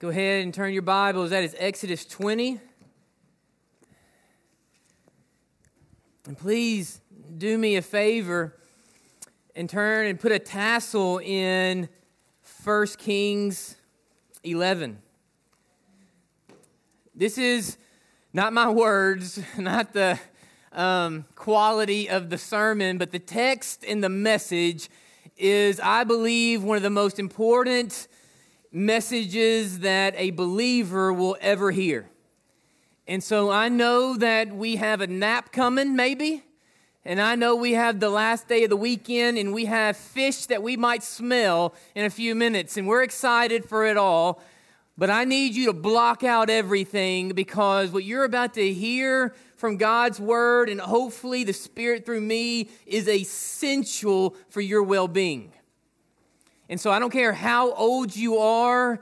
Go ahead and turn your Bibles. That is Exodus 20. And please do me a favor and turn and put a tassel in 1 Kings 11. This is not my words, not the um, quality of the sermon, but the text and the message is, I believe, one of the most important messages that a believer will ever hear. And so I know that we have a nap coming, maybe. And I know we have the last day of the weekend and we have fish that we might smell in a few minutes. And we're excited for it all. But I need you to block out everything because what you're about to hear from God's word and hopefully the Spirit through me is essential for your well being. And so I don't care how old you are,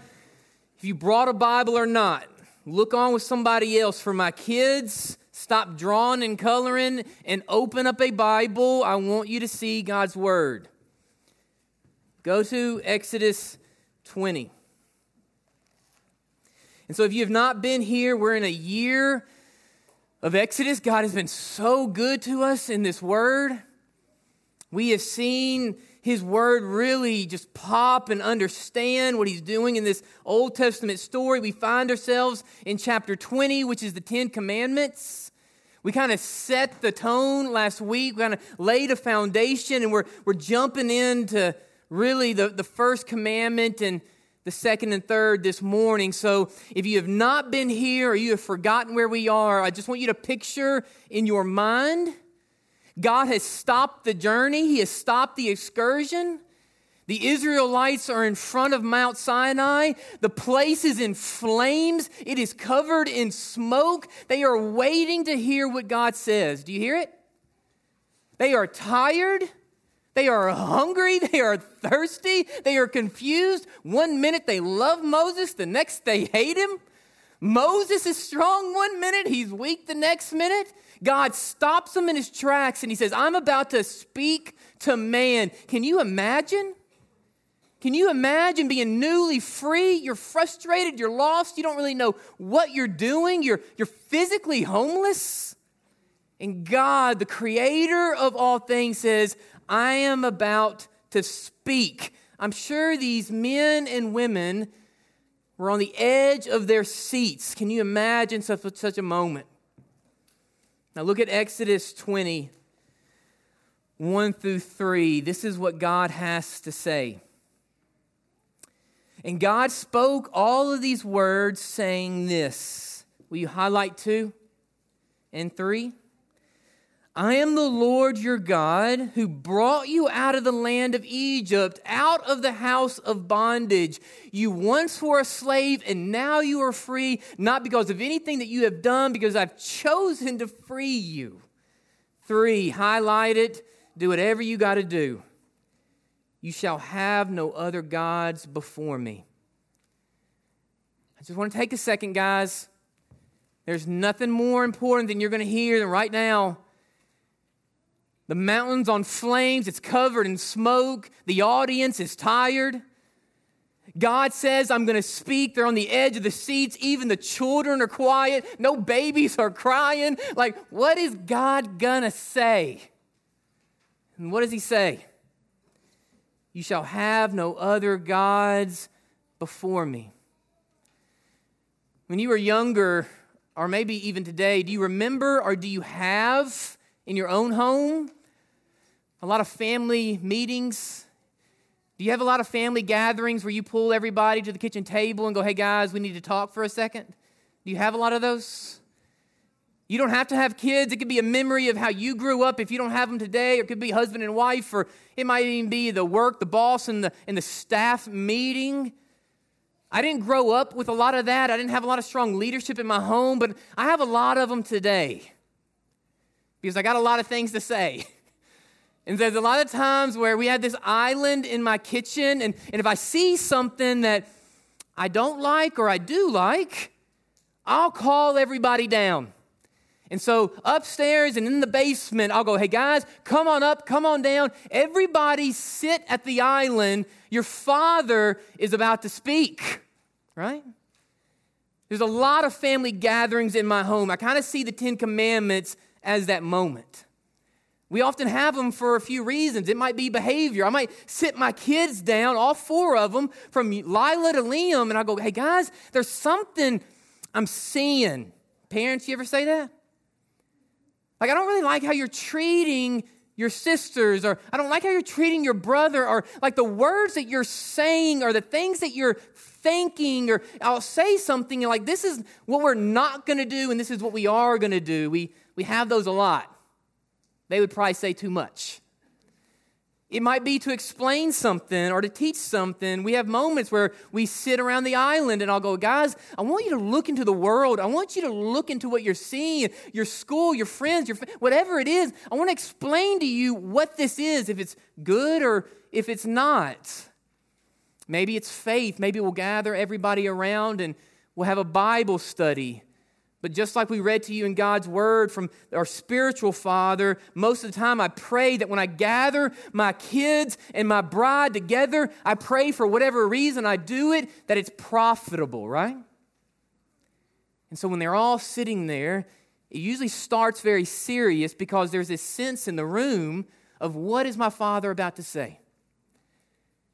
if you brought a Bible or not, look on with somebody else. For my kids, stop drawing and coloring and open up a Bible. I want you to see God's Word. Go to Exodus 20. And so if you have not been here, we're in a year of Exodus. God has been so good to us in this Word. We have seen his word really just pop and understand what he's doing in this Old Testament story. We find ourselves in chapter 20, which is the Ten Commandments. We kind of set the tone last week, we kind of laid a foundation, and we're, we're jumping into really the, the first commandment and the second and third this morning. So if you have not been here or you have forgotten where we are, I just want you to picture in your mind God has stopped the journey, He has stopped the excursion. The Israelites are in front of Mount Sinai. The place is in flames. It is covered in smoke. They are waiting to hear what God says. Do you hear it? They are tired. They are hungry. They are thirsty. They are confused. One minute they love Moses, the next they hate him. Moses is strong one minute, he's weak the next minute. God stops him in his tracks and he says, I'm about to speak to man. Can you imagine? Can you imagine being newly free? You're frustrated, you're lost, you don't really know what you're doing, you're, you're physically homeless. And God, the creator of all things, says, I am about to speak. I'm sure these men and women were on the edge of their seats. Can you imagine such, such a moment? Now look at Exodus 20, 1 through 3. This is what God has to say. And God spoke all of these words, saying this. Will you highlight two and three? I am the Lord your God who brought you out of the land of Egypt, out of the house of bondage. You once were a slave and now you are free, not because of anything that you have done, because I've chosen to free you. Three, highlight it, do whatever you got to do. You shall have no other gods before me. I just want to take a second, guys. There's nothing more important than you're going to hear than right now the mountain's on flames, it's covered in smoke. The audience is tired. God says, I'm going to speak. They're on the edge of the seats. Even the children are quiet. No babies are crying. Like, what is God going to say? And what does he say? You shall have no other gods before me. When you were younger, or maybe even today, do you remember or do you have in your own home a lot of family meetings. Do you have a lot of family gatherings where you pull everybody to the kitchen table and go, hey guys, we need to talk for a second? Do you have a lot of those? You don't have to have kids. It could be a memory of how you grew up if you don't have them today, or it could be husband and wife, or it might even be the work, the boss, and the, and the staff meeting. I didn't grow up with a lot of that. I didn't have a lot of strong leadership in my home, but I have a lot of them today because I got a lot of things to say. And there's a lot of times where we had this island in my kitchen, and, and if I see something that I don't like or I do like, I'll call everybody down. And so upstairs and in the basement, I'll go, hey guys, come on up, come on down. Everybody sit at the island. Your father is about to speak, right? There's a lot of family gatherings in my home. I kind of see the Ten Commandments as that moment. We often have them for a few reasons. It might be behavior. I might sit my kids down, all four of them, from Lila to Liam, and I go, hey guys, there's something I'm seeing. Parents, you ever say that? Like, I don't really like how you're treating your sisters, or I don't like how you're treating your brother, or like the words that you're saying, or the things that you're thinking, or I'll say something like, this is what we're not gonna do, and this is what we are gonna do. We, we have those a lot. They would probably say too much. It might be to explain something or to teach something. We have moments where we sit around the island and I'll go, guys, I want you to look into the world. I want you to look into what you're seeing, your school, your friends, your whatever it is. I want to explain to you what this is, if it's good or if it's not. Maybe it's faith. Maybe we'll gather everybody around and we'll have a Bible study. But just like we read to you in God's word from our spiritual father, most of the time I pray that when I gather my kids and my bride together, I pray for whatever reason I do it, that it's profitable, right? And so when they're all sitting there, it usually starts very serious because there's this sense in the room of what is my father about to say?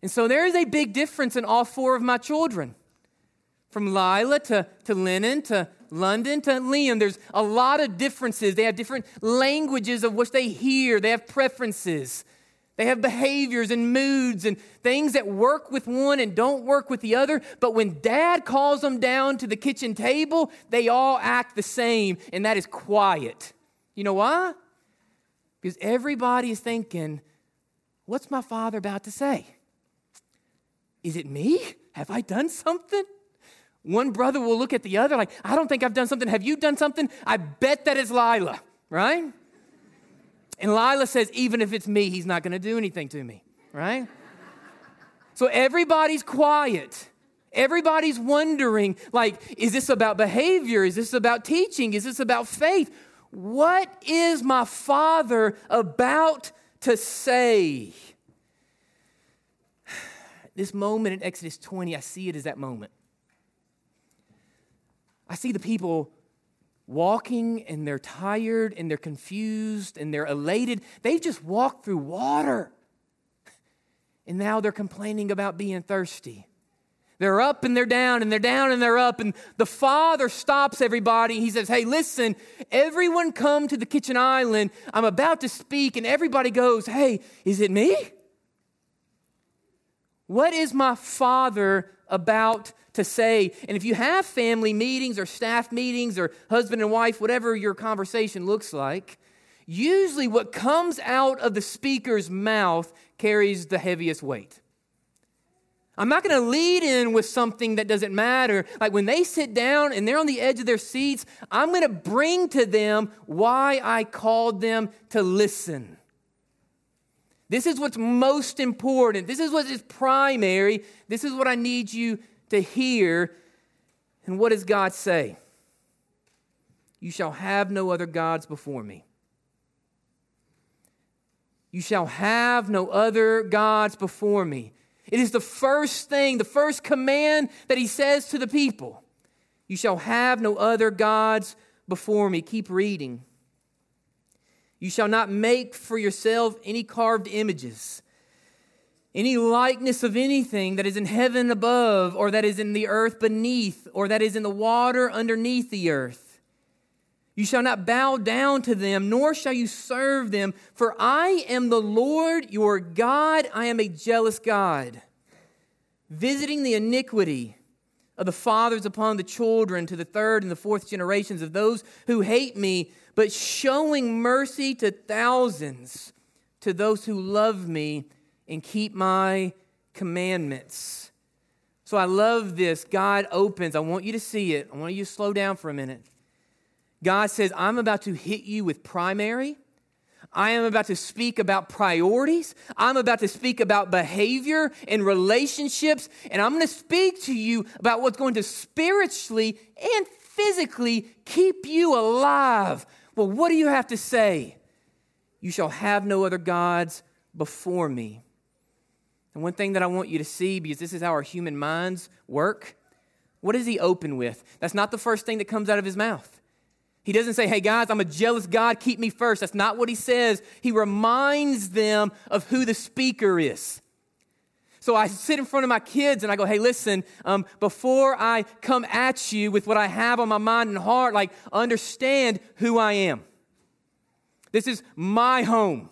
And so there is a big difference in all four of my children. From Lila to, to Lennon to London to Liam, there's a lot of differences. They have different languages of which they hear, they have preferences. They have behaviors and moods and things that work with one and don't work with the other. But when dad calls them down to the kitchen table, they all act the same, and that is quiet. You know why? Because everybody is thinking, what's my father about to say? Is it me? Have I done something? One brother will look at the other like, I don't think I've done something. Have you done something? I bet that is Lila, right? And Lila says, even if it's me, he's not going to do anything to me, right? so everybody's quiet. Everybody's wondering, like, is this about behavior? Is this about teaching? Is this about faith? What is my father about to say? This moment in Exodus 20, I see it as that moment. I see the people walking and they're tired and they're confused and they're elated. They've just walked through water. And now they're complaining about being thirsty. They're up and they're down and they're down and they're up. And the father stops everybody. He says, Hey, listen, everyone come to the kitchen island. I'm about to speak. And everybody goes, Hey, is it me? What is my father about to say. And if you have family meetings or staff meetings or husband and wife, whatever your conversation looks like, usually what comes out of the speaker's mouth carries the heaviest weight. I'm not going to lead in with something that doesn't matter. Like when they sit down and they're on the edge of their seats, I'm going to bring to them why I called them to listen. This is what's most important. This is what is primary. This is what I need you to hear. And what does God say? You shall have no other gods before me. You shall have no other gods before me. It is the first thing, the first command that he says to the people. You shall have no other gods before me. Keep reading. You shall not make for yourself any carved images any likeness of anything that is in heaven above, or that is in the earth beneath, or that is in the water underneath the earth. You shall not bow down to them, nor shall you serve them, for I am the Lord your God. I am a jealous God, visiting the iniquity of the fathers upon the children to the third and the fourth generations of those who hate me, but showing mercy to thousands to those who love me and keep my commandments. So I love this. God opens. I want you to see it. I want you to slow down for a minute. God says, I'm about to hit you with primary. I am about to speak about priorities. I'm about to speak about behavior and relationships. And I'm going to speak to you about what's going to spiritually and physically keep you alive. Well, what do you have to say? You shall have no other gods before me. And one thing that I want you to see, because this is how our human minds work, what does he open with? That's not the first thing that comes out of his mouth. He doesn't say, hey guys, I'm a jealous God, keep me first. That's not what he says. He reminds them of who the speaker is. So I sit in front of my kids and I go, hey, listen, um, before I come at you with what I have on my mind and heart, like, understand who I am. This is my home.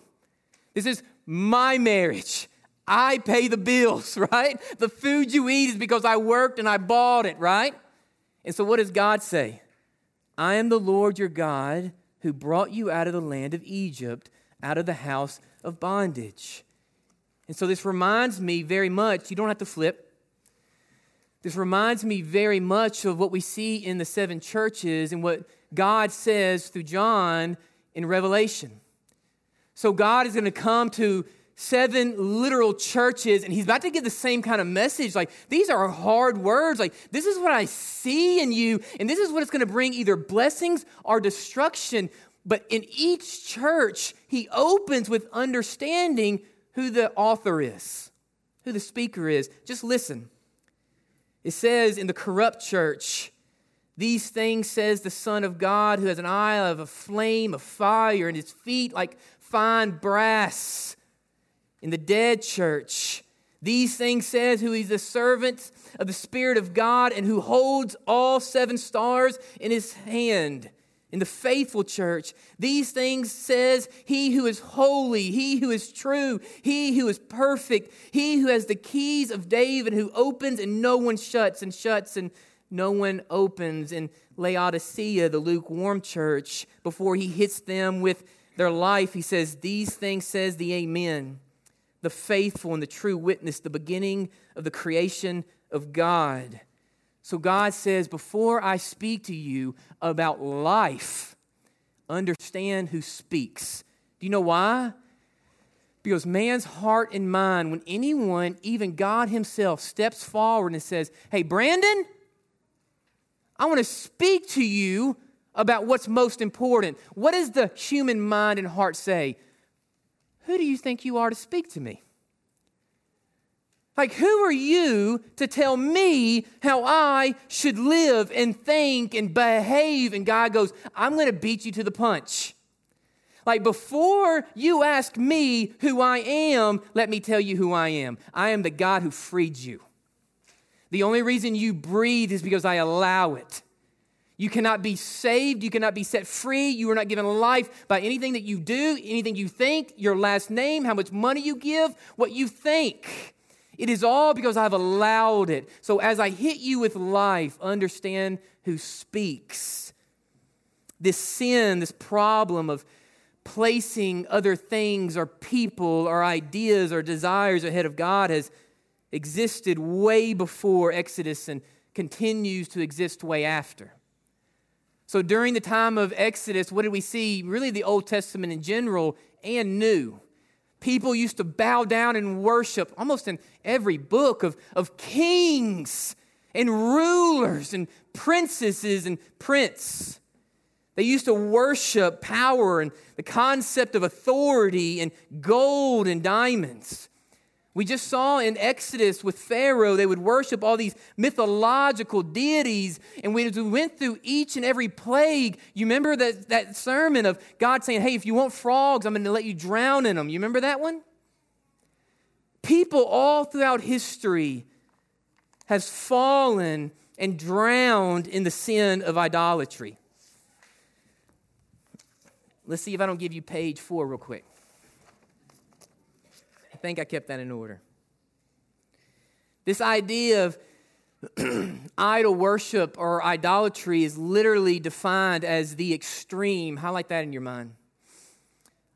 This is my marriage. I pay the bills, right? The food you eat is because I worked and I bought it, right? And so what does God say? I am the Lord your God who brought you out of the land of Egypt, out of the house of bondage. And so this reminds me very much, you don't have to flip. This reminds me very much of what we see in the seven churches and what God says through John in Revelation. So God is going to come to seven literal churches and he's about to give the same kind of message like these are hard words like this is what i see in you and this is what it's going to bring either blessings or destruction but in each church he opens with understanding who the author is, who the speaker is. Just listen. It says in the corrupt church, these things says the Son of God, who has an eye of a flame of fire and his feet like fine brass. In the dead church, these things says who is the servant of the Spirit of God and who holds all seven stars in his hand in the faithful church. These things says he who is holy, he who is true, he who is perfect, he who has the keys of David, who opens and no one shuts, and shuts and no one opens. In Laodicea, the lukewarm church, before he hits them with their life, he says, These things says the Amen, the faithful and the true witness, the beginning of the creation of God. So God says, Before I speak to you about life, understand who speaks. Do you know why? Because man's heart and mind, when anyone, even God Himself, steps forward and says, Hey, Brandon, I want to speak to you about what's most important. What does the human mind and heart say? Who do you think you are to speak to me? Like, who are you to tell me how I should live and think and behave? And God goes, I'm going to beat you to the punch. Like, before you ask me who I am, let me tell you who I am. I am the God who freed you. The only reason you breathe is because I allow it. You cannot be saved. You cannot be set free. You are not given life by anything that you do, anything you think, your last name, how much money you give, what you think. It is all because I've allowed it. So as I hit you with life, understand who speaks. This sin, this problem of placing other things or people or ideas or desires ahead of God has existed way before Exodus and continues to exist way after. So during the time of Exodus, what did we see? Really, the Old Testament in general and New. People used to bow down and worship almost in every book of, of kings and rulers and princesses and prince. They used to worship power and the concept of authority and gold and diamonds. We just saw in Exodus with Pharaoh, they would worship all these mythological deities. And we went through each and every plague, you remember that, that sermon of God saying, Hey, if you want frogs, I'm going to let you drown in them. You remember that one? People all throughout history has fallen and drowned in the sin of idolatry. Let's see if I don't give you page four real quick think I kept that in order. This idea of idol worship or idolatry is literally defined as the extreme. Highlight that in your mind.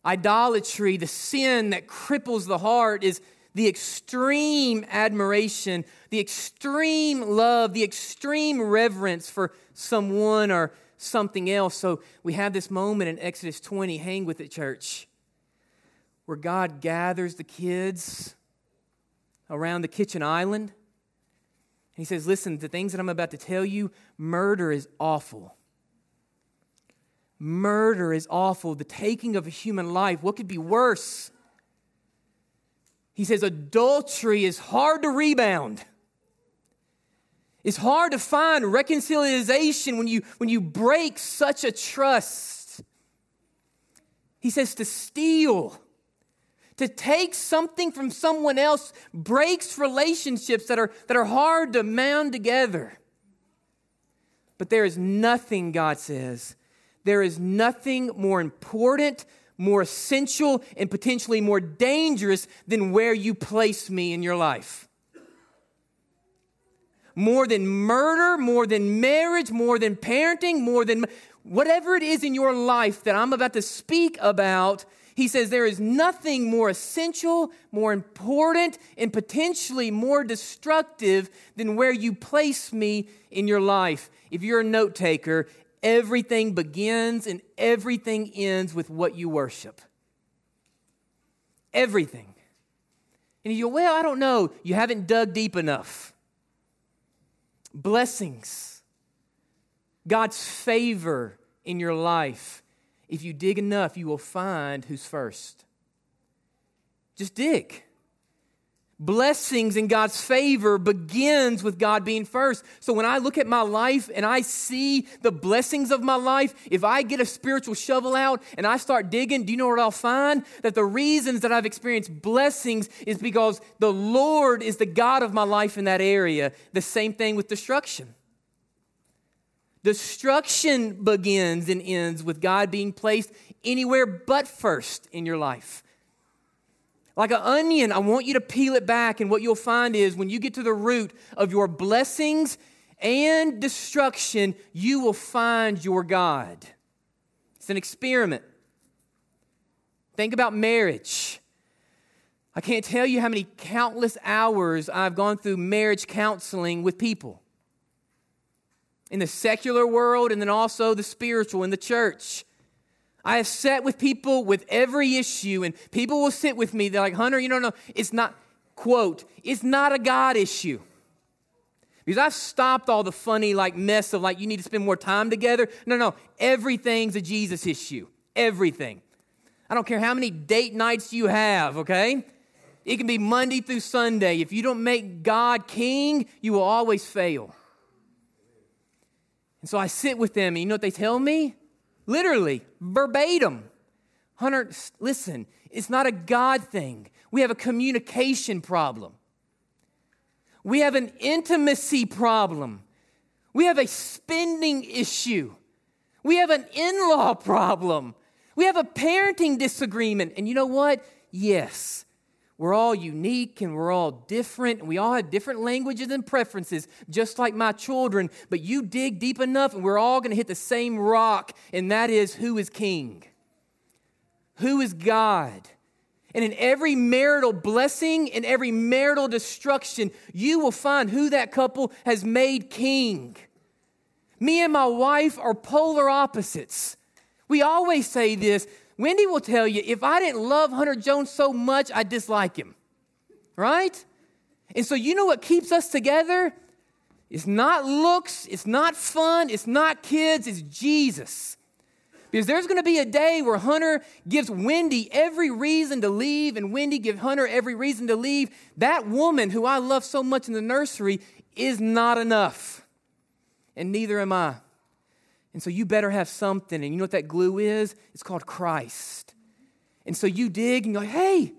Idolatry, the sin that cripples the heart, is the extreme admiration, the extreme love, the extreme reverence for someone or something else. So we have this moment in Exodus 20. Hang with it, church where God gathers the kids around the kitchen island. And he says, Listen, the things that I'm about to tell you, murder is awful. Murder is awful. The taking of a human life, what could be worse? He says, Adultery is hard to rebound. It's hard to find reconciliation when you, when you break such a trust. He says to steal, to take something from someone else breaks relationships that are, that are hard to mound together. But there is nothing, God says, there is nothing more important, more essential, and potentially more dangerous than where you place me in your life. More than murder, more than marriage, more than parenting, more than whatever it is in your life that I'm about to speak about, he says there is nothing more essential, more important, and potentially more destructive than where you place me in your life. If you're a note taker, everything begins and everything ends with what you worship. Everything. And you go, well, I don't know. You haven't dug deep enough. Blessings, God's favor in your life if you dig enough, you will find who's first. Just dig. Blessings in God's favor begins with God being first. So when I look at my life and I see the blessings of my life, if I get a spiritual shovel out and I start digging, do you know what I'll find? That the reasons that I've experienced blessings is because the Lord is the God of my life in that area. The same thing with destruction. Destruction begins and ends with God being placed anywhere but first in your life. Like an onion, I want you to peel it back, and what you'll find is when you get to the root of your blessings and destruction, you will find your God. It's an experiment. Think about marriage. I can't tell you how many countless hours I've gone through marriage counseling with people in the secular world and then also the spiritual in the church. I have sat with people with every issue, and people will sit with me. They're like, Hunter, you don't know, it's not, quote, it's not a God issue. Because I've stopped all the funny, like, mess of like, you need to spend more time together. No, no, everything's a Jesus issue. Everything. I don't care how many date nights you have, okay? It can be Monday through Sunday. If you don't make God king, you will always fail. And so I sit with them, and you know what they tell me? Literally, verbatim. Hunter, listen, it's not a God thing. We have a communication problem. We have an intimacy problem. We have a spending issue. We have an in law problem. We have a parenting disagreement. And you know what? Yes, we're all unique and we're all different and we all have different languages and preferences, just like my children. But you dig deep enough and we're all going to hit the same rock, and that is who is king? Who is God? And in every marital blessing and every marital destruction, you will find who that couple has made king. Me and my wife are polar opposites. We always say this Wendy will tell you if I didn't love Hunter Jones so much, I'd dislike him. Right? And so, you know what keeps us together? It's not looks, it's not fun, it's not kids, it's Jesus. Because there's going to be a day where Hunter gives Wendy every reason to leave, and Wendy gives Hunter every reason to leave. That woman who I love so much in the nursery is not enough. And neither am I. And so you better have something. And you know what that glue is? It's called Christ. And so you dig and you're like, hey,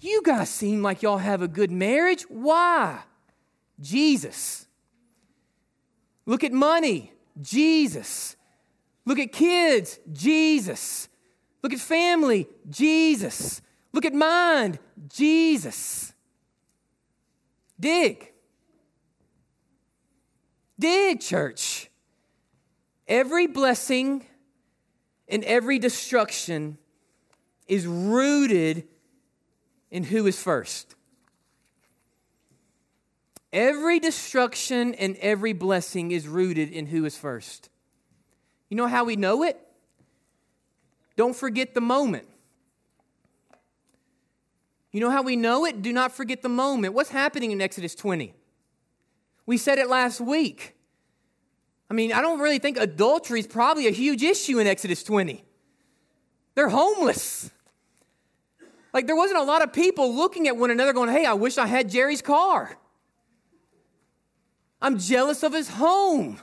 you guys seem like y'all have a good marriage. Why? Jesus. Look at money. Jesus. Look at kids. Jesus. Look at family. Jesus. Look at mind. Jesus. Dig. Dig, church. Every blessing and every destruction is rooted in who is first. Every destruction and every blessing is rooted in who is first. You know how we know it? Don't forget the moment. You know how we know it? Do not forget the moment. What's happening in Exodus 20? We said it last week. I mean, I don't really think adultery is probably a huge issue in Exodus 20. They're homeless. Like, there wasn't a lot of people looking at one another going, hey, I wish I had Jerry's car. I'm jealous of his home.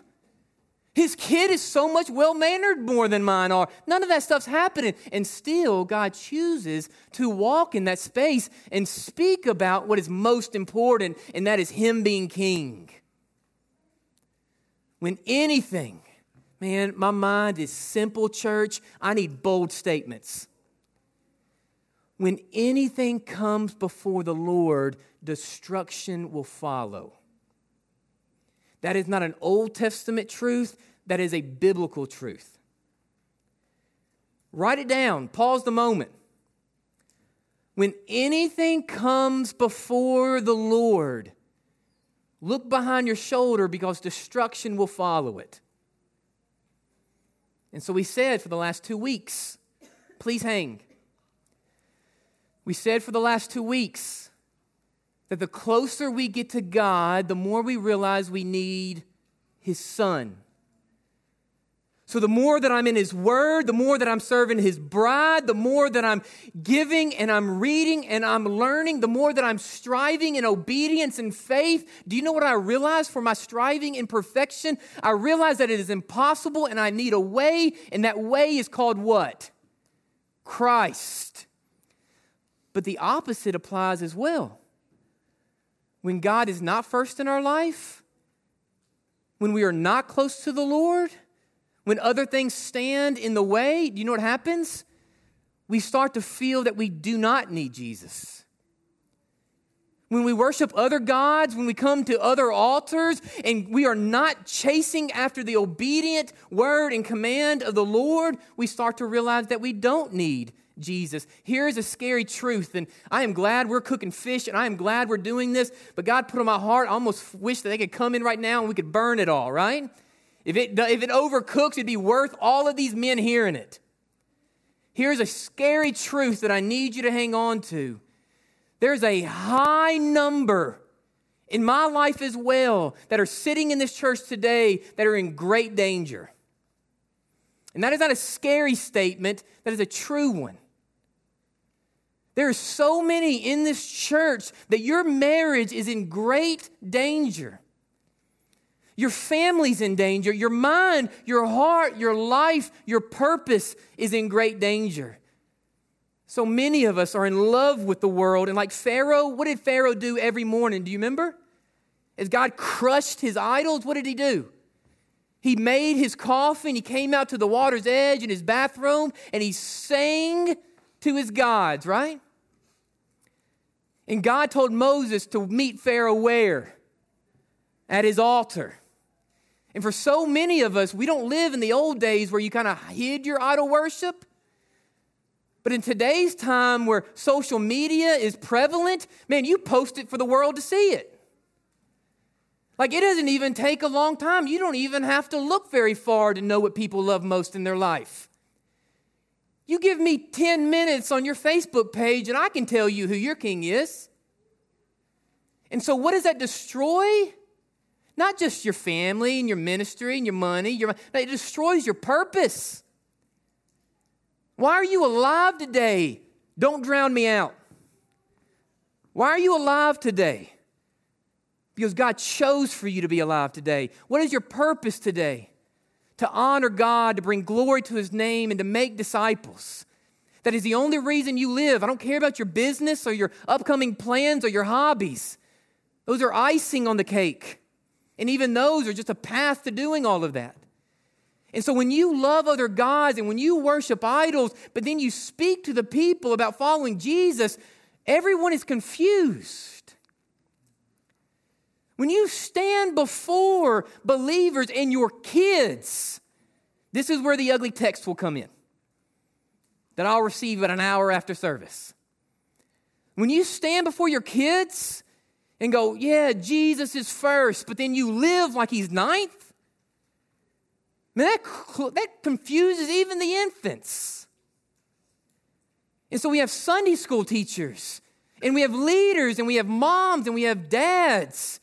His kid is so much well mannered more than mine are. None of that stuff's happening. And still, God chooses to walk in that space and speak about what is most important, and that is Him being king. When anything, man, my mind is simple, church. I need bold statements. When anything comes before the Lord, destruction will follow. That is not an Old Testament truth, that is a biblical truth. Write it down, pause the moment. When anything comes before the Lord, look behind your shoulder because destruction will follow it. And so we said for the last two weeks, please hang. We said for the last two weeks, that the closer we get to God, the more we realize we need His Son. So, the more that I'm in His Word, the more that I'm serving His bride, the more that I'm giving and I'm reading and I'm learning, the more that I'm striving in obedience and faith. Do you know what I realize for my striving in perfection? I realize that it is impossible and I need a way, and that way is called what? Christ. But the opposite applies as well when God is not first in our life, when we are not close to the Lord, when other things stand in the way, do you know what happens? We start to feel that we do not need Jesus. When we worship other gods, when we come to other altars, and we are not chasing after the obedient word and command of the Lord, we start to realize that we don't need Jesus. Here is a scary truth, and I am glad we're cooking fish, and I am glad we're doing this, but God put on my heart, I almost wish that they could come in right now and we could burn it all, right? If it, if it overcooks, it'd be worth all of these men hearing it. Here's a scary truth that I need you to hang on to. There's a high number in my life as well that are sitting in this church today that are in great danger. And that is not a scary statement, that is a true one. There are so many in this church that your marriage is in great danger. Your family's in danger. Your mind, your heart, your life, your purpose is in great danger. So many of us are in love with the world. And like Pharaoh, what did Pharaoh do every morning? Do you remember? As God crushed his idols, what did he do? He made his coffin, he came out to the water's edge in his bathroom, and he sang to his gods, right? And God told Moses to meet Pharaoh where? At his altar. And for so many of us, we don't live in the old days where you kind of hid your idol worship. But in today's time where social media is prevalent, man, you post it for the world to see it. Like it doesn't even take a long time. You don't even have to look very far to know what people love most in their life. You give me 10 minutes on your Facebook page, and I can tell you who your king is. And so, what does that destroy? Not just your family and your ministry and your money, your, it destroys your purpose. Why are you alive today? Don't drown me out. Why are you alive today? Because God chose for you to be alive today. What is your purpose today? to honor God, to bring glory to his name, and to make disciples. That is the only reason you live. I don't care about your business or your upcoming plans or your hobbies. Those are icing on the cake. And even those are just a path to doing all of that. And so when you love other gods and when you worship idols, but then you speak to the people about following Jesus, everyone is confused. When you stand before believers and your kids, this is where the ugly text will come in that I'll receive at an hour after service. When you stand before your kids and go, Yeah, Jesus is first, but then you live like he's ninth, man, that, that confuses even the infants. And so we have Sunday school teachers, and we have leaders, and we have moms, and we have dads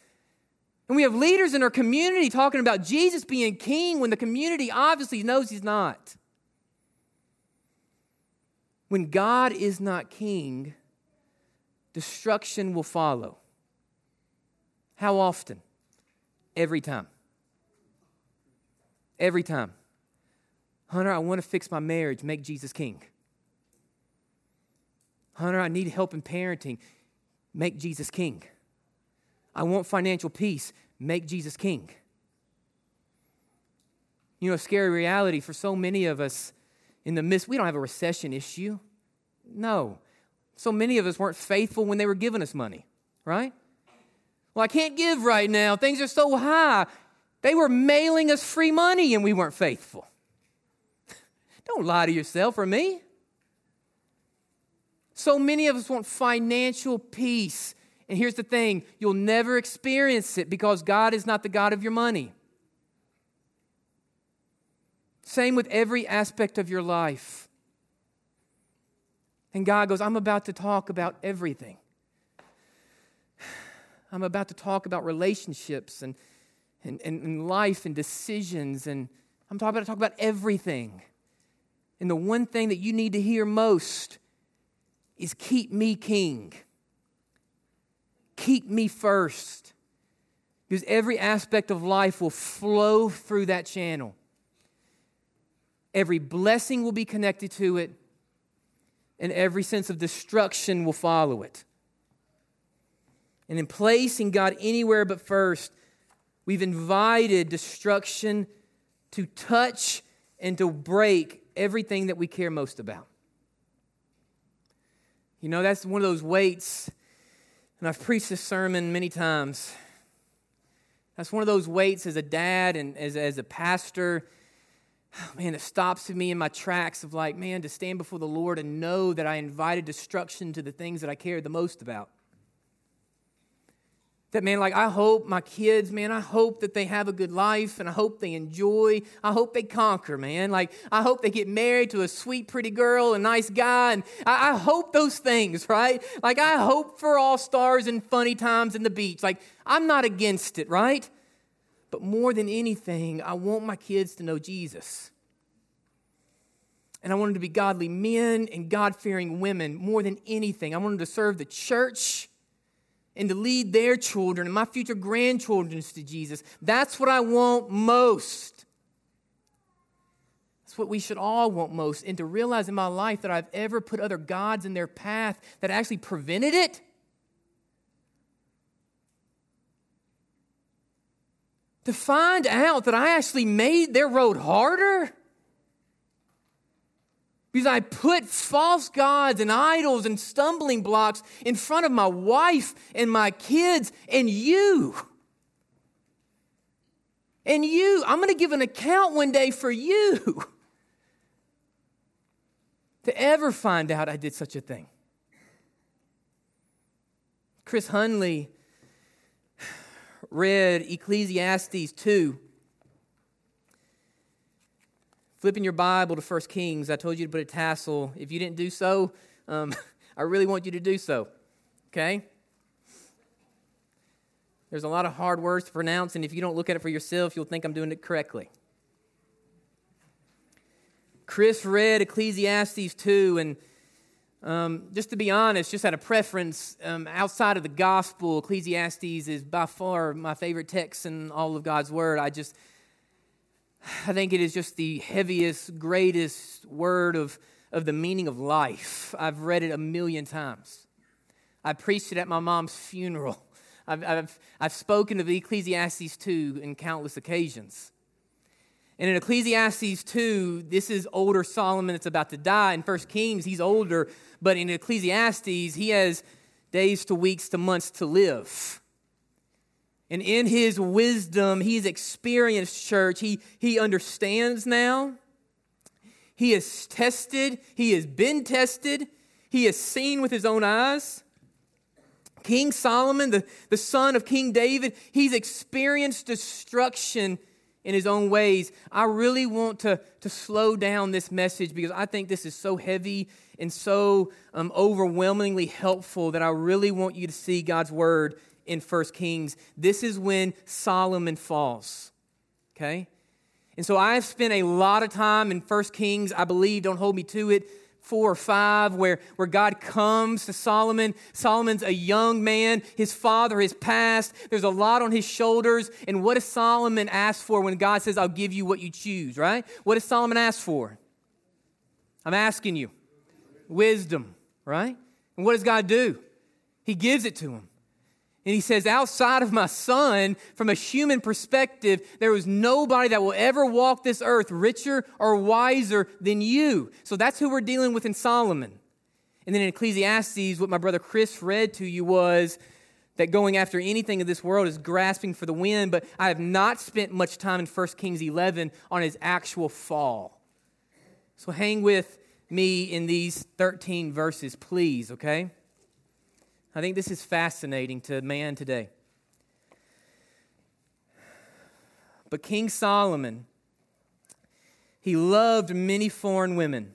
and we have leaders in our community talking about Jesus being king when the community obviously knows he's not. When God is not king, destruction will follow. How often? every time. Every time. Hunter, I want to fix my marriage. Make Jesus king. Hunter, I need help in parenting. Make Jesus king. I want financial peace. Make Jesus king. You know, scary reality for so many of us in the midst, we don't have a recession issue. No. So many of us weren't faithful when they were giving us money, right? Well, I can't give right now. Things are so high. They were mailing us free money and we weren't faithful. Don't lie to yourself or me. So many of us want financial peace. And here's the thing you'll never experience it because God is not the God of your money. Same with every aspect of your life. And God goes, I'm about to talk about everything. I'm about to talk about relationships and, and, and, and life and decisions. And I'm talking about to talk about everything. And the one thing that you need to hear most is keep me king. Keep me first. Because every aspect of life will flow through that channel. Every blessing will be connected to it, and every sense of destruction will follow it. And in placing God anywhere but first, we've invited destruction to touch and to break everything that we care most about. You know, that's one of those weights, and I've preached this sermon many times. That's one of those weights as a dad and as, as a pastor man, it stops me in my tracks of like, man, to stand before the Lord and know that I invited destruction to the things that I cared the most about. That, man, like, I hope my kids, man, I hope that they have a good life and I hope they enjoy. I hope they conquer, man. Like, I hope they get married to a sweet, pretty girl, a nice guy. And I, I hope those things, right? Like, I hope for all stars and funny times in the beach. Like, I'm not against it, right? But more than anything, I want my kids to know Jesus. And I want them to be godly men and God fearing women more than anything. I want them to serve the church and to lead their children and my future grandchildren to Jesus. That's what I want most. That's what we should all want most. And to realize in my life that I've ever put other gods in their path that actually prevented it to find out that I actually made their road harder? Because I put false gods and idols and stumbling blocks in front of my wife and my kids and you. And you, I'm going to give an account one day for you to ever find out I did such a thing. Chris Hunley read Ecclesiastes 2. Flipping your Bible to 1 Kings, I told you to put a tassel. If you didn't do so, um, I really want you to do so. Okay? There's a lot of hard words to pronounce, and if you don't look at it for yourself, you'll think I'm doing it correctly. Chris read Ecclesiastes 2, and um, just to be honest, just out of preference, um, outside of the gospel, Ecclesiastes is by far my favorite text in all of God's word. I just, I think it is just the heaviest, greatest word of, of the meaning of life. I've read it a million times. I preached it at my mom's funeral. I've, I've, I've spoken of Ecclesiastes 2 in countless occasions. And in Ecclesiastes 2, this is older Solomon that's about to die. In 1 Kings, he's older, but in Ecclesiastes, he has days to weeks to months to live. And in his wisdom, he's experienced church. He, he understands now. He has tested. He has been tested. He has seen with his own eyes. King Solomon, the, the son of King David, he's experienced destruction in his own ways. I really want to, to slow down this message because I think this is so heavy and so um, overwhelmingly helpful that I really want you to see God's word in First Kings. This is when Solomon falls. Okay? And so I've spent a lot of time in First Kings. I believe, don't hold me to it, four or five where, where God comes to Solomon. Solomon's a young man. His father has passed. There's a lot on his shoulders. And what does Solomon ask for when God says, I'll give you what you choose, right? What does Solomon ask for? I'm asking you. Wisdom, right? And what does God do? He gives it to him. And he says, outside of my son, from a human perspective, there was nobody that will ever walk this earth richer or wiser than you. So that's who we're dealing with in Solomon. And then in Ecclesiastes, what my brother Chris read to you was that going after anything of this world is grasping for the wind, but I have not spent much time in 1 Kings 11 on his actual fall. So hang with me in these 13 verses, please, okay? I think this is fascinating to man today. But King Solomon, he loved many foreign women.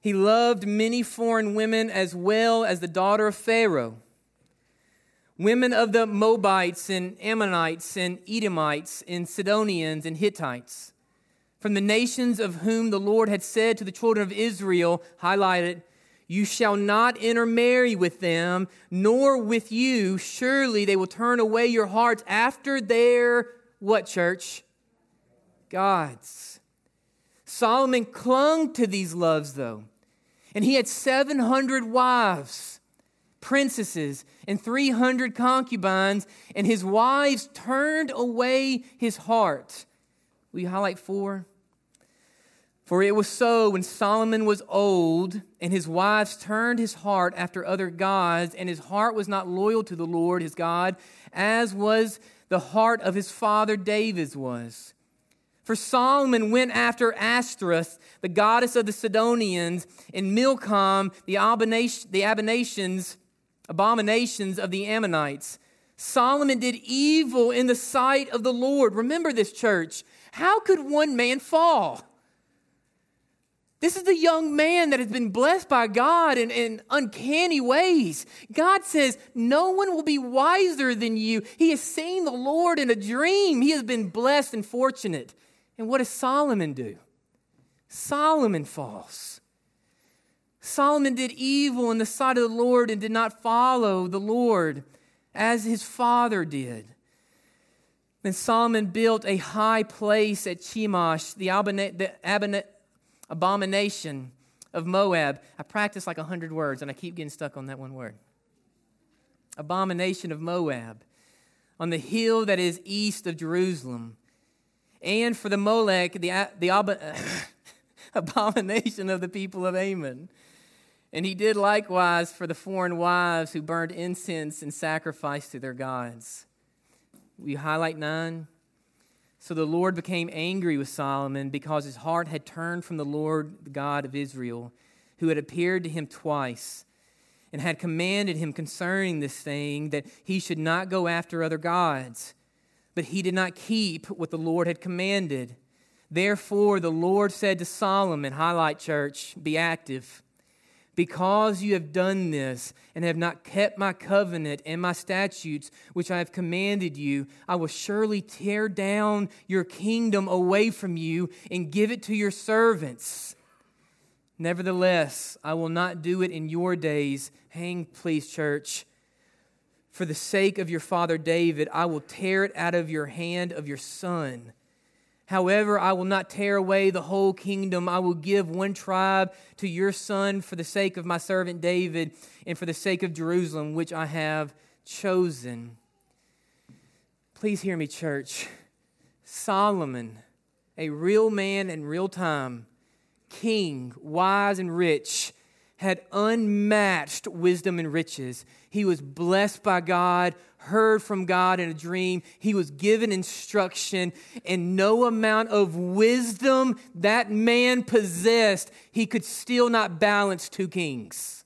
He loved many foreign women as well as the daughter of Pharaoh. Women of the Moabites and Ammonites and Edomites and Sidonians and Hittites. From the nations of whom the Lord had said to the children of Israel, highlighted, you shall not intermarry with them, nor with you. Surely they will turn away your hearts after their, what, church? Gods. Solomon clung to these loves, though. And he had 700 wives, princesses, and 300 concubines, and his wives turned away his heart. You highlight four? For it was so when Solomon was old, and his wives turned his heart after other gods, and his heart was not loyal to the Lord his God, as was the heart of his father David's was. For Solomon went after Ashtoreth, the goddess of the Sidonians, and Milcom, the, the abominations, abominations of the Ammonites. Solomon did evil in the sight of the Lord. Remember this, church. How could one man fall? This is the young man that has been blessed by God in, in uncanny ways. God says, No one will be wiser than you. He has seen the Lord in a dream. He has been blessed and fortunate. And what does Solomon do? Solomon falls. Solomon did evil in the sight of the Lord and did not follow the Lord as his father did. Then Solomon built a high place at Chemosh, the, Abana, the Abana, abomination of Moab. I practice like a hundred words and I keep getting stuck on that one word. Abomination of Moab on the hill that is east of Jerusalem. And for the Molech, the, the ab- abomination of the people of Ammon. And he did likewise for the foreign wives who burned incense and sacrificed to their gods. We highlight nine. So the Lord became angry with Solomon because his heart had turned from the Lord, the God of Israel, who had appeared to him twice and had commanded him concerning this thing that he should not go after other gods. But he did not keep what the Lord had commanded. Therefore, the Lord said to Solomon, Highlight Church, be active. Because you have done this and have not kept my covenant and my statutes, which I have commanded you, I will surely tear down your kingdom away from you and give it to your servants. Nevertheless, I will not do it in your days. Hang, please, church. For the sake of your father David, I will tear it out of your hand of your son. However, I will not tear away the whole kingdom. I will give one tribe to your son for the sake of my servant David and for the sake of Jerusalem, which I have chosen. Please hear me, church. Solomon, a real man in real time, king, wise and rich, had unmatched wisdom and riches. He was blessed by God, heard from God in a dream. He was given instruction, and no amount of wisdom that man possessed, he could still not balance two kings.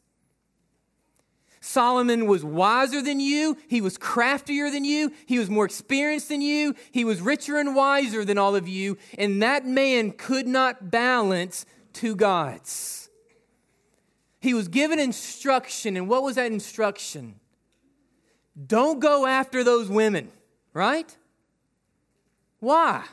Solomon was wiser than you. He was craftier than you. He was more experienced than you. He was richer and wiser than all of you. And that man could not balance two gods. He was given instruction, and what was that instruction? Don't go after those women, right? Why?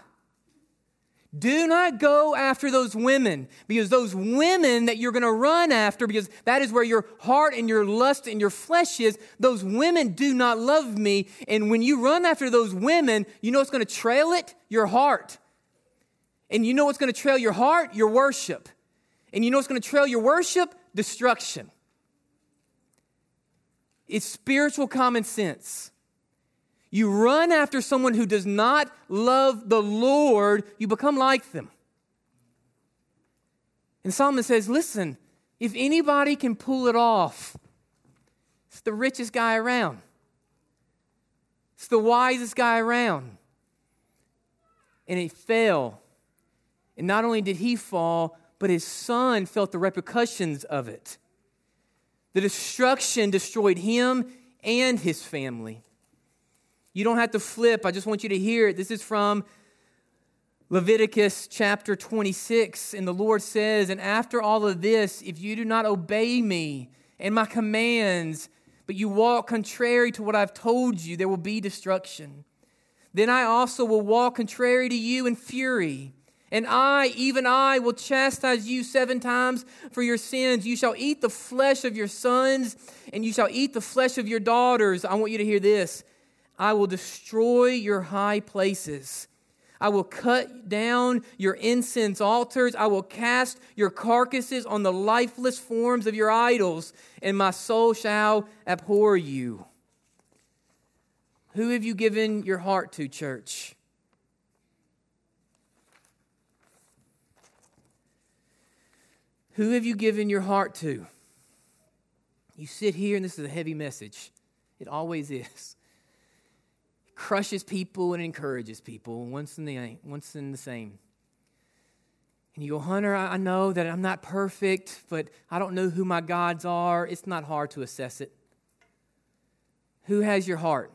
Do not go after those women because those women that you're going to run after, because that is where your heart and your lust and your flesh is, those women do not love me. And when you run after those women, you know what's going to trail it? Your heart. And you know what's going to trail your heart? Your worship. And you know what's going to trail your worship? Destruction. It's spiritual common sense. You run after someone who does not love the Lord, you become like them. And Solomon says, listen, if anybody can pull it off, it's the richest guy around. It's the wisest guy around. And he fell. And not only did he fall, but his son felt the repercussions of it. The destruction destroyed him and his family. You don't have to flip. I just want you to hear it. This is from Leviticus chapter 26. And the Lord says, And after all of this, if you do not obey me and my commands, but you walk contrary to what I've told you, there will be destruction. Then I also will walk contrary to you in fury. And I, even I, will chastise you seven times for your sins. You shall eat the flesh of your sons, and you shall eat the flesh of your daughters. I want you to hear this. I will destroy your high places. I will cut down your incense altars. I will cast your carcasses on the lifeless forms of your idols, and my soul shall abhor you. Who have you given your heart to, church? Who have you given your heart to? You sit here, and this is a heavy message. It always is It crushes people and encourages people once in the, once in the same. And you go, Hunter, I know that I'm not perfect, but I don't know who my gods are. It's not hard to assess it. Who has your heart?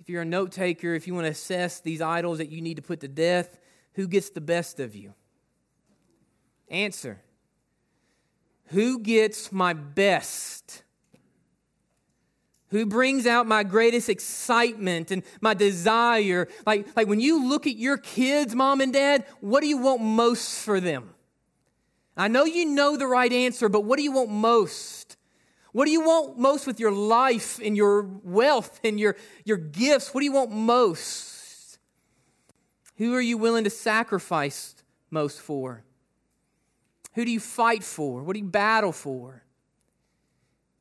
If you're a note taker, if you want to assess these idols that you need to put to death, who gets the best of you? Answer Who gets my best? who brings out my greatest excitement and my desire. Like, like when you look at your kids, mom and dad, what do you want most for them? I know you know the right answer, but what do you want most? What do you want most with your life and your wealth and your, your gifts? What do you want most? Who are you willing to sacrifice most for? Who do you fight for? What do you battle for?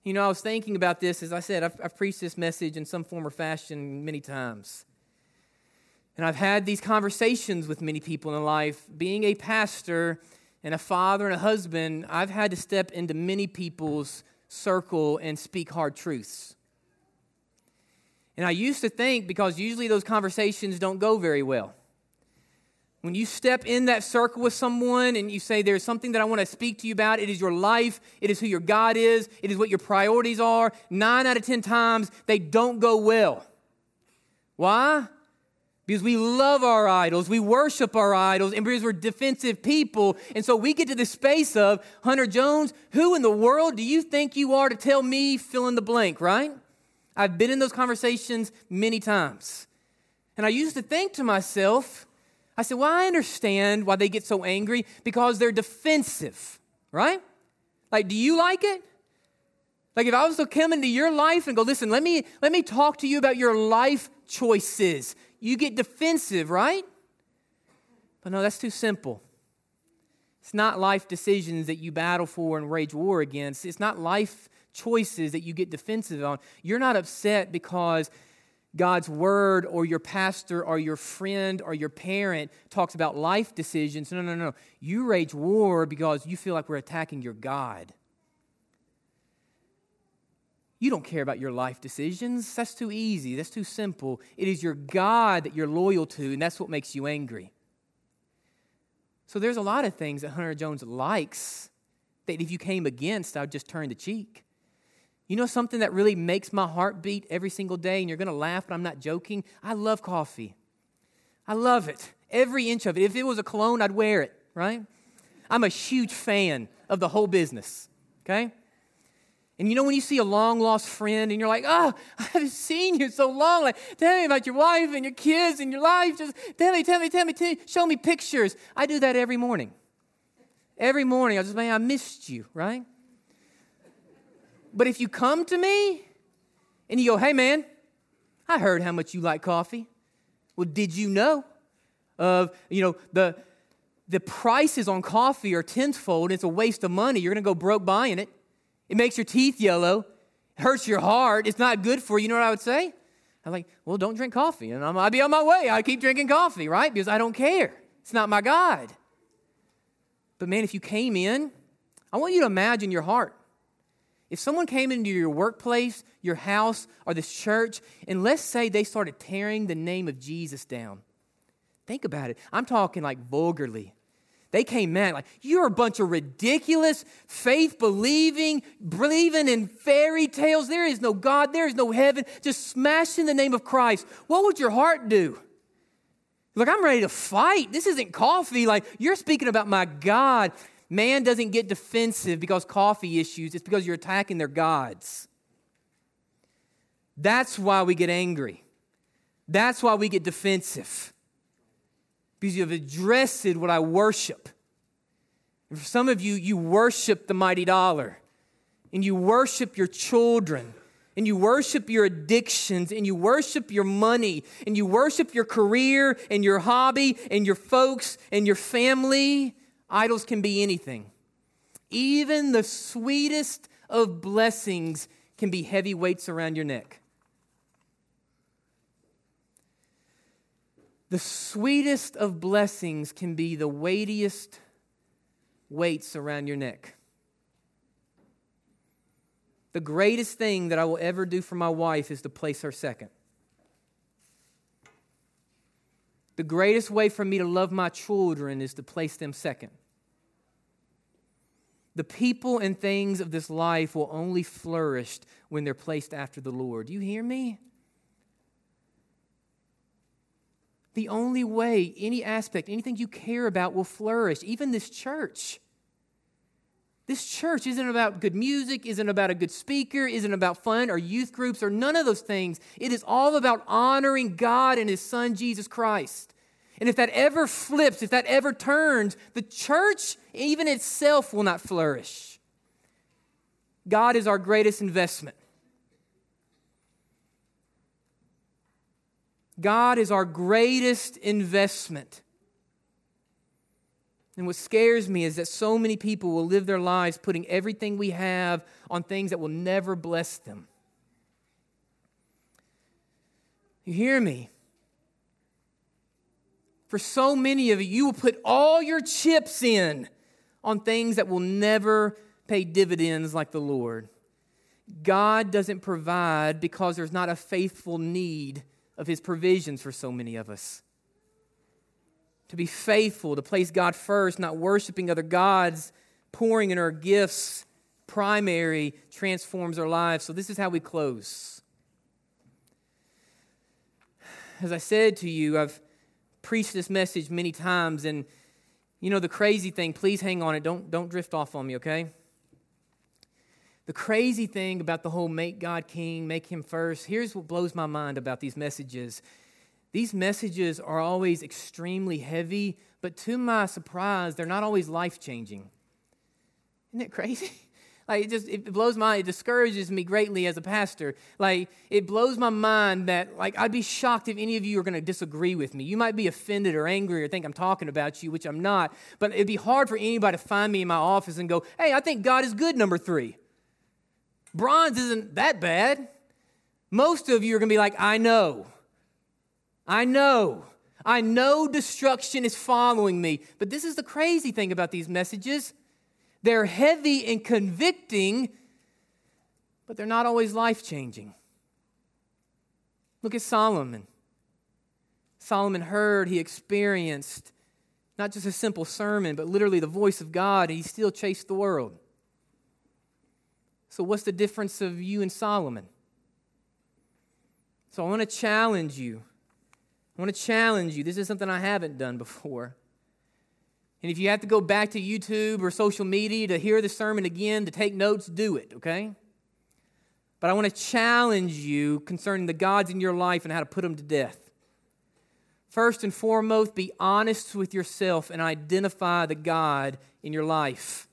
You know, I was thinking about this. As I said, I've, I've preached this message in some form or fashion many times. And I've had these conversations with many people in life. Being a pastor and a father and a husband, I've had to step into many people's circle and speak hard truths. And I used to think, because usually those conversations don't go very well. When you step in that circle with someone and you say, There's something that I want to speak to you about, it is your life, it is who your God is, it is what your priorities are, nine out of 10 times they don't go well. Why? Because we love our idols, we worship our idols, and because we're defensive people. And so we get to the space of, Hunter Jones, who in the world do you think you are to tell me fill in the blank, right? I've been in those conversations many times. And I used to think to myself, I said, Well, I understand why they get so angry because they're defensive, right? Like, do you like it? Like if I was to come into your life and go, listen, let me let me talk to you about your life choices. You get defensive, right? But no, that's too simple. It's not life decisions that you battle for and rage war against. It's not life choices that you get defensive on. You're not upset because God's word or your pastor or your friend or your parent talks about life decisions. No, no, no. You rage war because you feel like we're attacking your God. You don't care about your life decisions. That's too easy. That's too simple. It is your God that you're loyal to, and that's what makes you angry. So there's a lot of things that Hunter Jones likes that if you came against, I'd just turn the cheek. You know something that really makes my heart beat every single day, and you're going to laugh, but I'm not joking? I love coffee. I love it, every inch of it. If it was a cologne, I'd wear it, right? I'm a huge fan of the whole business, okay? And you know when you see a long lost friend and you're like, oh, I haven't seen you so long. Like, tell me about your wife and your kids and your life. Just tell me, tell me, tell me, tell me show me pictures. I do that every morning. Every morning, I just, man, I missed you, right? But if you come to me and you go, hey, man, I heard how much you like coffee. Well, did you know of, you know, the, the prices on coffee are tenfold. It's a waste of money. You're to go broke buying it. It makes your teeth yellow, hurts your heart. It's not good for you. You know what I would say? I'm like, well, don't drink coffee. And i would be on my way. I keep drinking coffee, right? Because I don't care. It's not my God. But man, if you came in, I want you to imagine your heart. If someone came into your workplace, your house, or this church, and let's say they started tearing the name of Jesus down, think about it. I'm talking like vulgarly. They came mad, like, you're a bunch of ridiculous, faith believing, believing in fairy tales. There is no God, there is no heaven. Just smash in the name of Christ. What would your heart do? Look, I'm ready to fight. This isn't coffee. Like, you're speaking about my God. Man doesn't get defensive because coffee issues, it's because you're attacking their gods. That's why we get angry. That's why we get defensive because you have addressed what I worship. And for some of you, you worship the mighty dollar, and you worship your children, and you worship your addictions, and you worship your money, and you worship your career, and your hobby, and your folks, and your family. Idols can be anything. Even the sweetest of blessings can be heavy weights around your neck. The sweetest of blessings can be the weightiest weights around your neck. The greatest thing that I will ever do for my wife is to place her second. The greatest way for me to love my children is to place them second. The people and things of this life will only flourish when they're placed after the Lord. Do you hear me? the only way any aspect, anything you care about will flourish, even this church. This church isn't about good music, isn't about a good speaker, isn't about fun or youth groups or none of those things. It is all about honoring God and His Son, Jesus Christ. And if that ever flips, if that ever turns, the church, even itself, will not flourish. God is our greatest investment. God is our greatest investment. And what scares me is that so many people will live their lives putting everything we have on things that will never bless them. You hear me? For so many of you, you will put all your chips in on things that will never pay dividends like the Lord. God doesn't provide because there's not a faithful need of his provisions for so many of us. To be faithful, to place God first, not worshiping other gods, pouring in our gifts, primary, transforms our lives. So, this is how we close. As I said to you, I've preached this message many times, and you know the crazy thing, please hang on it. Don't, don't drift off on me, okay? The crazy thing about the whole make God king, make him first, here's what blows my mind about these messages. These messages are always extremely heavy, but to my surprise, they're not always life changing. Isn't that crazy? Like it just it blows my mind. it discourages me greatly as a pastor. Like it blows my mind that like I'd be shocked if any of you are going to disagree with me. You might be offended or angry or think I'm talking about you, which I'm not. But it'd be hard for anybody to find me in my office and go, "Hey, I think God is good." Number three. Bronze isn't that bad. Most of you are going to be like, I know. I know. I know destruction is following me. But this is the crazy thing about these messages they're heavy and convicting, but they're not always life changing. Look at Solomon. Solomon heard, he experienced not just a simple sermon, but literally the voice of God, and he still chased the world. So, what's the difference of you and Solomon? So, I want to challenge you. I want to challenge you. This is something I haven't done before. And if you have to go back to YouTube or social media to hear the sermon again, to take notes, do it, okay? But I want to challenge you concerning the gods in your life and how to put them to death. First and foremost, be honest with yourself and identify the God in your life.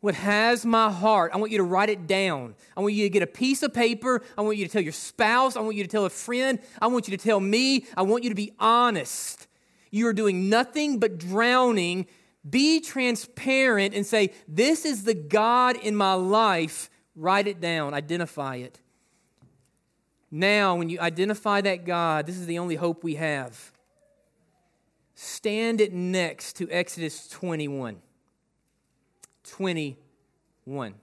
What has my heart, I want you to write it down. I want you to get a piece of paper. I want you to tell your spouse. I want you to tell a friend. I want you to tell me. I want you to be honest. You are doing nothing but drowning. Be transparent and say, This is the God in my life. Write it down, identify it. Now, when you identify that God, this is the only hope we have. Stand it next to Exodus 21. 21.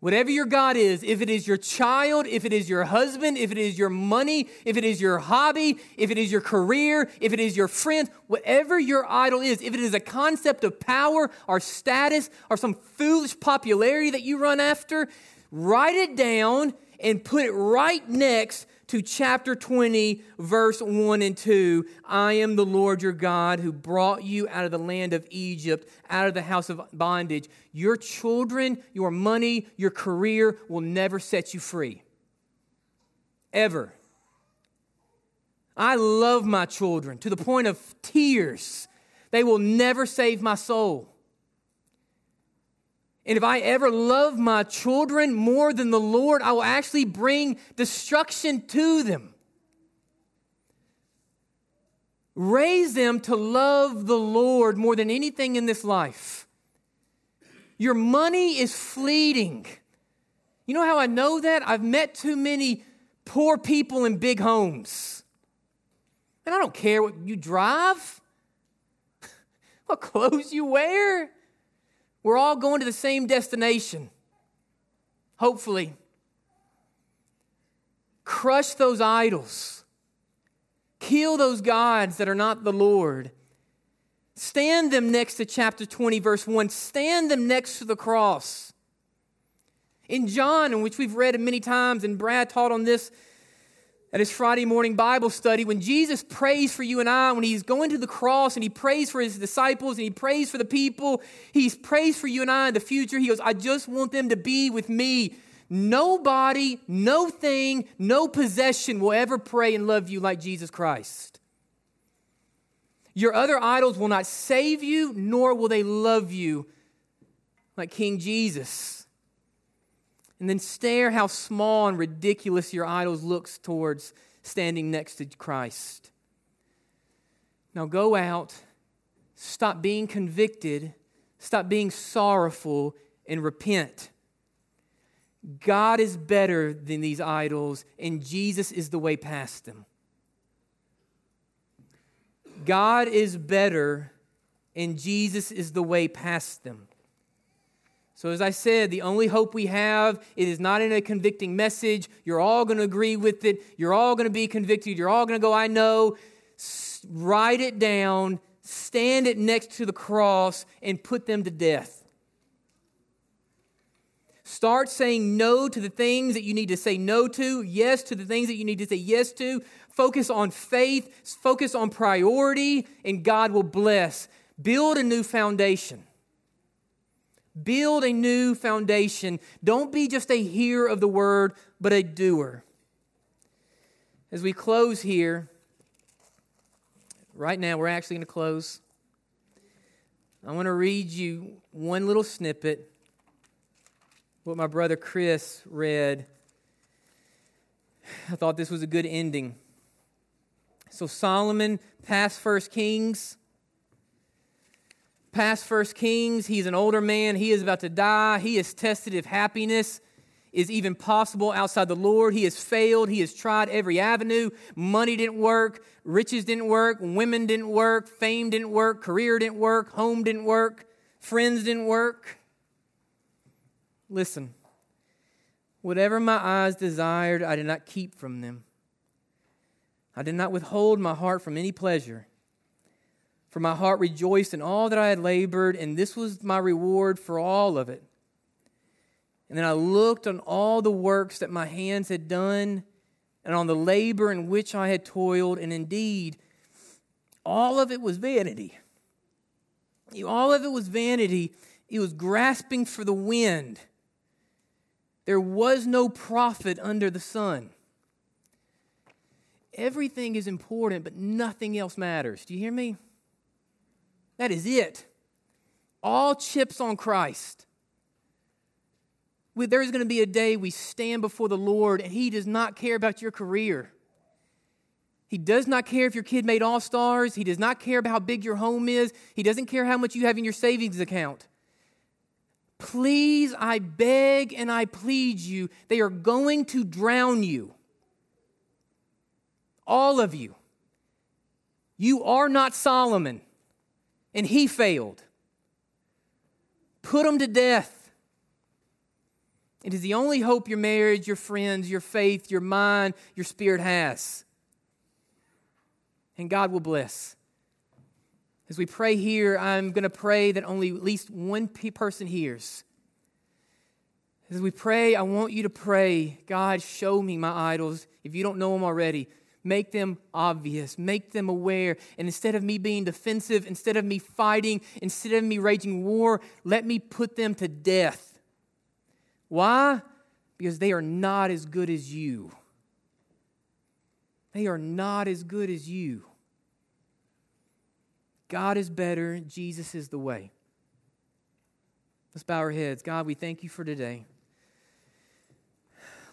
Whatever your God is, if it is your child, if it is your husband, if it is your money, if it is your hobby, if it is your career, if it is your friends, whatever your idol is, if it is a concept of power or status or some foolish popularity that you run after, write it down and put it right next to chapter 20, verse 1 and 2. I am the Lord your God who brought you out of the land of Egypt, out of the house of bondage. Your children, your money, your career will never set you free. Ever. I love my children to the point of tears. They will never save my soul. And if I ever love my children more than the Lord, I will actually bring destruction to them. Raise them to love the Lord more than anything in this life. Your money is fleeting. You know how I know that? I've met too many poor people in big homes. And I don't care what you drive, what clothes you wear. We're all going to the same destination. Hopefully. Crush those idols. Kill those gods that are not the Lord. Stand them next to chapter 20, verse 1. Stand them next to the cross. In John, in which we've read many times, and Brad taught on this at his Friday morning Bible study, when Jesus prays for you and I, when he's going to the cross and he prays for his disciples and he prays for the people, he's prays for you and I in the future. He goes, I just want them to be with me. Nobody, no thing, no possession will ever pray and love you like Jesus Christ. Your other idols will not save you, nor will they love you like King Jesus and then stare how small and ridiculous your idols looks towards standing next to Christ. Now go out, stop being convicted, stop being sorrowful, and repent. God is better than these idols, and Jesus is the way past them. God is better, and Jesus is the way past them. So, as I said, the only hope we have, it is not in a convicting message. You're all going to agree with it. You're all going to be convicted. You're all going to go, I know. S- write it down, stand it next to the cross, and put them to death. Start saying no to the things that you need to say no to, yes to the things that you need to say yes to. Focus on faith, focus on priority, and God will bless. Build a new foundation. Build a new foundation. Don't be just a hearer of the word, but a doer. As we close here, right now, we're actually going to close. I want to read you one little snippet, what my brother Chris read. I thought this was a good ending. So, Solomon, past First Kings, past First Kings. He's an older man. He is about to die. He has tested if happiness is even possible outside the Lord. He has failed. He has tried every avenue. Money didn't work. Riches didn't work. Women didn't work. Fame didn't work. Career didn't work. Home didn't work. Friends didn't work. Listen. Whatever my eyes desired, I did not keep from them. I did not withhold my heart from any pleasure. For my heart rejoiced in all that I had labored, and this was my reward for all of it. And then I looked on all the works that my hands had done, and on the labor in which I had toiled, and indeed, all of it was vanity. All of it was vanity. It was grasping for the wind. There was no profit under the sun. Everything is important, but nothing else matters. Do you hear me? That is it. All chips on Christ. There's going to be a day we stand before the Lord and He does not care about your career. He does not care if your kid made all stars. He does not care about how big your home is. He doesn't care how much you have in your savings account. Please, I beg and I plead you, they are going to drown you. All of you. You are not Solomon, and he failed. Put him to death. It is the only hope your marriage, your friends, your faith, your mind, your spirit has. And God will bless. As we pray here, I'm going to pray that only at least one person hears. As we pray, I want you to pray, God, show me my idols. If you don't know them already, make them obvious, make them aware. And instead of me being defensive, instead of me fighting, instead of me raging war, let me put them to death. Why? Because they are not as good as you. They are not as good as you. God is better, Jesus is the way. Let's bow our heads. God, we thank you for today.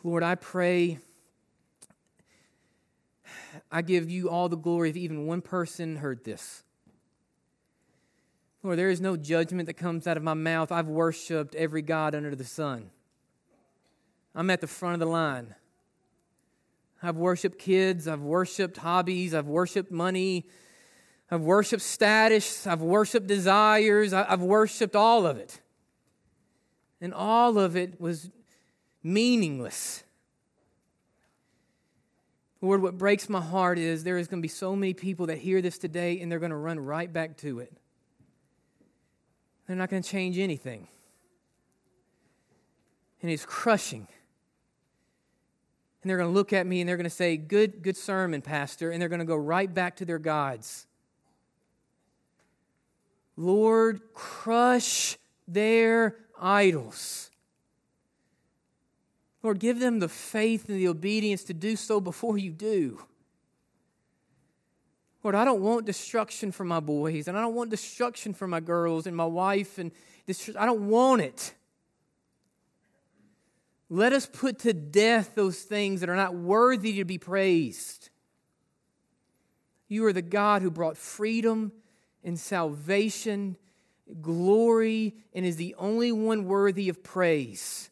Lord, I pray, I give you all the glory if even one person heard this. Lord, there is no judgment that comes out of my mouth. I've worshiped every God under the sun. I'm at the front of the line. I've worshiped kids, I've worshiped hobbies, I've worshiped money, I've worshiped status, I've worshiped desires, I've worshiped all of it. And all of it was meaningless. Lord, what breaks my heart is there is going to be so many people that hear this today and they're going to run right back to it. They're not going to change anything. And it's crushing. And they're going to look at me and they're going to say, Good, good sermon, Pastor. And they're going to go right back to their gods. Lord, crush their idols. Lord, give them the faith and the obedience to do so before you do. Lord, I don't want destruction for my boys, and I don't want destruction for my girls and my wife, and this, I don't want it. Let us put to death those things that are not worthy to be praised. You are the God who brought freedom and salvation, glory, and is the only one worthy of praise.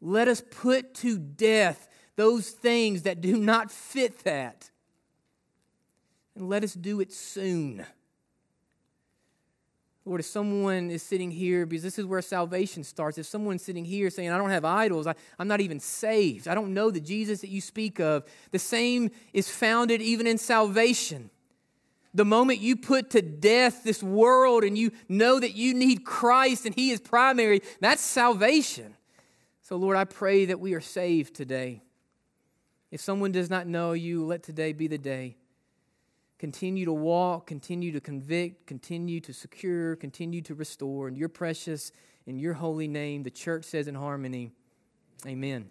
Let us put to death those things that do not fit that. And let us do it soon. Lord, if someone is sitting here, because this is where salvation starts, if someone's sitting here saying, I don't have idols, I, am not even saved, I don't know the Jesus that you speak of, the same is founded even in salvation. The moment you put to death this world and you know that you need Christ and He is primary, that's salvation. So, Lord, I pray that we are saved today. If someone does not know you, let today be the day. Continue to walk, continue to convict, continue to secure, continue to restore. In your precious, in your holy name, the church says in harmony, Amen.